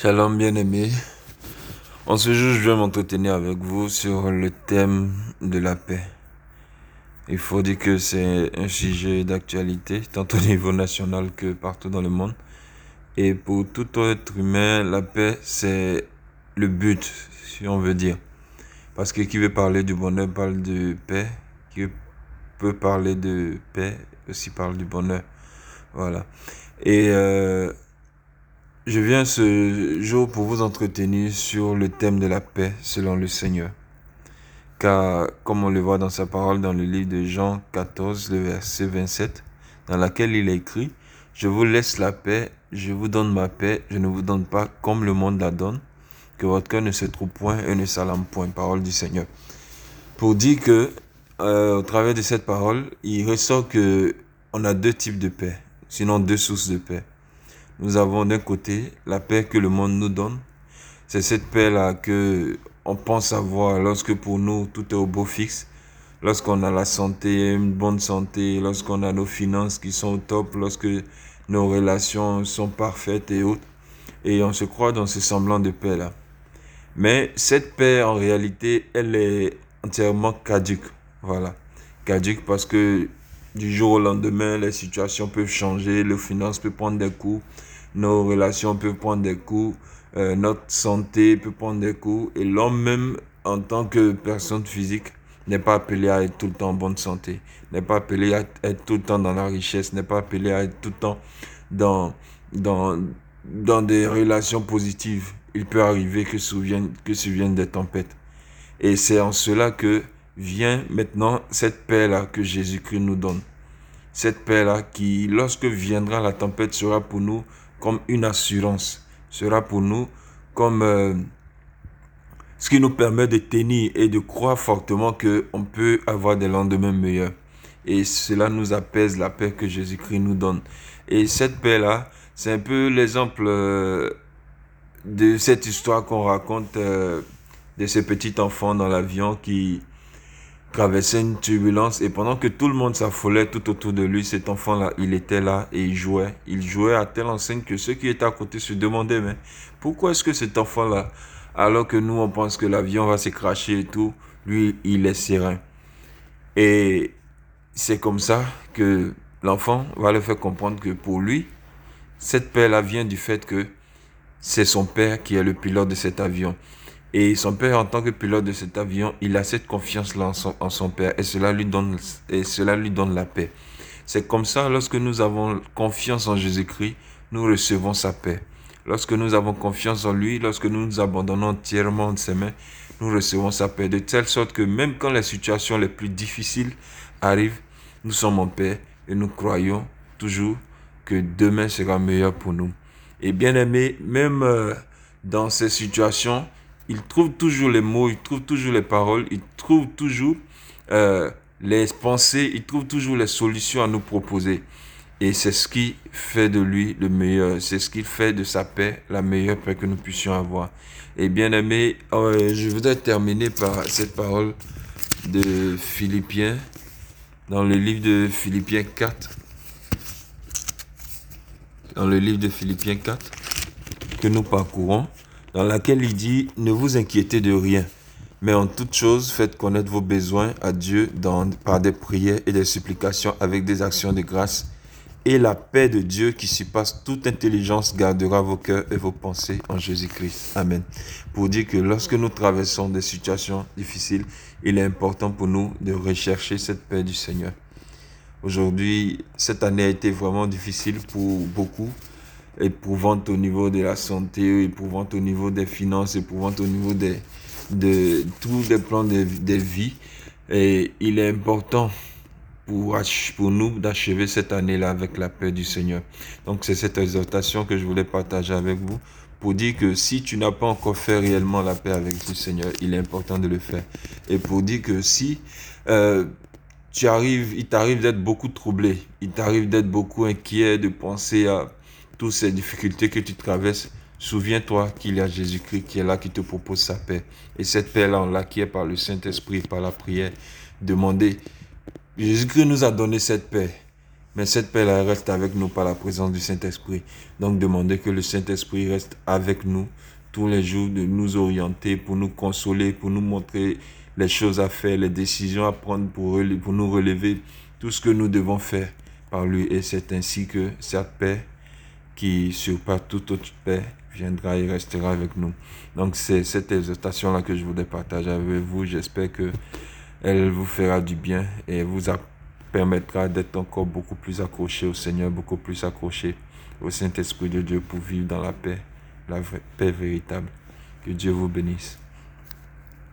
Shalom bien-aimés. En ce jour, je vais m'entretenir avec vous sur le thème de la paix. Il faut dire que c'est un sujet d'actualité, tant au niveau national que partout dans le monde. Et pour tout être humain, la paix, c'est le but, si on veut dire. Parce que qui veut parler du bonheur parle de paix. Qui peut parler de paix aussi parle du bonheur. Voilà. Et euh, je viens ce jour pour vous entretenir sur le thème de la paix selon le Seigneur. Car, comme on le voit dans sa parole dans le livre de Jean 14, le verset 27, dans laquelle il écrit, Je vous laisse la paix, je vous donne ma paix, je ne vous donne pas comme le monde la donne, que votre cœur ne se trouve point et ne s'alarme point. Parole du Seigneur. Pour dire que, euh, au travers de cette parole, il ressort que on a deux types de paix, sinon deux sources de paix. Nous avons d'un côté la paix que le monde nous donne. C'est cette paix-là que on pense avoir lorsque pour nous tout est au beau fixe. Lorsqu'on a la santé, une bonne santé, lorsqu'on a nos finances qui sont au top, lorsque nos relations sont parfaites et autres. Et on se croit dans ce semblant de paix-là. Mais cette paix, en réalité, elle est entièrement caduque. Voilà. Caduque parce que du jour au lendemain, les situations peuvent changer, les finances peuvent prendre des coups, nos relations peuvent prendre des coups, euh, notre santé peut prendre des coups. Et l'homme même, en tant que personne physique, n'est pas appelé à être tout le temps en bonne santé, n'est pas appelé à être tout le temps dans la richesse, n'est pas appelé à être tout le temps dans, dans, dans des relations positives. Il peut arriver que souviennent, que souviennent des tempêtes. Et c'est en cela que vient maintenant cette paix-là que Jésus-Christ nous donne. Cette paix-là qui, lorsque viendra la tempête, sera pour nous comme une assurance, sera pour nous comme euh, ce qui nous permet de tenir et de croire fortement qu'on peut avoir des lendemains meilleurs. Et cela nous apaise la paix que Jésus-Christ nous donne. Et cette paix-là, c'est un peu l'exemple euh, de cette histoire qu'on raconte euh, de ce petit enfant dans l'avion qui traversait une turbulence et pendant que tout le monde s'affolait tout autour de lui, cet enfant-là, il était là et il jouait. Il jouait à telle enseigne que ceux qui étaient à côté se demandaient, mais pourquoi est-ce que cet enfant-là, alors que nous on pense que l'avion va se cracher et tout, lui il est serein? Et c'est comme ça que l'enfant va le faire comprendre que pour lui, cette paix-là vient du fait que c'est son père qui est le pilote de cet avion. Et son père, en tant que pilote de cet avion, il a cette confiance-là en son, père et cela lui donne, et cela lui donne la paix. C'est comme ça, lorsque nous avons confiance en Jésus-Christ, nous recevons sa paix. Lorsque nous avons confiance en lui, lorsque nous nous abandonnons entièrement de ses mains, nous recevons sa paix. De telle sorte que même quand les situations les plus difficiles arrivent, nous sommes en paix et nous croyons toujours que demain sera meilleur pour nous. Et bien aimé, même euh, dans ces situations, il trouve toujours les mots, il trouve toujours les paroles, il trouve toujours euh, les pensées, il trouve toujours les solutions à nous proposer. Et c'est ce qui fait de lui le meilleur, c'est ce qui fait de sa paix la meilleure paix que nous puissions avoir. Et bien aimé, euh, je voudrais terminer par cette parole de Philippiens, dans le livre de Philippiens 4. Dans le livre de Philippiens 4 que nous parcourons dans laquelle il dit, ne vous inquiétez de rien, mais en toute chose, faites connaître vos besoins à Dieu par des prières et des supplications avec des actions de grâce. Et la paix de Dieu qui surpasse toute intelligence gardera vos cœurs et vos pensées en Jésus-Christ. Amen. Pour dire que lorsque nous traversons des situations difficiles, il est important pour nous de rechercher cette paix du Seigneur. Aujourd'hui, cette année a été vraiment difficile pour beaucoup éprouvante au niveau de la santé, éprouvante au niveau des finances, éprouvante au niveau des, de tous les plans de, de vie. Et il est important pour, pour nous d'achever cette année-là avec la paix du Seigneur. Donc c'est cette exhortation que je voulais partager avec vous pour dire que si tu n'as pas encore fait réellement la paix avec le Seigneur, il est important de le faire. Et pour dire que si euh, tu arrives, il t'arrive d'être beaucoup troublé, il t'arrive d'être beaucoup inquiet, de penser à toutes ces difficultés que tu traverses, souviens-toi qu'il y a Jésus-Christ qui est là, qui te propose sa paix. Et cette paix-là, on l'acquiert par le Saint-Esprit, par la prière. Demandez. Jésus-Christ nous a donné cette paix. Mais cette paix-là reste avec nous par la présence du Saint-Esprit. Donc demandez que le Saint-Esprit reste avec nous tous les jours, de nous orienter, pour nous consoler, pour nous montrer les choses à faire, les décisions à prendre pour, pour nous relever, tout ce que nous devons faire par lui. Et c'est ainsi que cette paix qui surpasse toute autre paix viendra et restera avec nous. Donc c'est cette exhortation-là que je voulais partager avec vous. J'espère que elle vous fera du bien et vous permettra d'être encore beaucoup plus accroché au Seigneur, beaucoup plus accroché au Saint-Esprit de Dieu pour vivre dans la paix, la paix véritable. Que Dieu vous bénisse.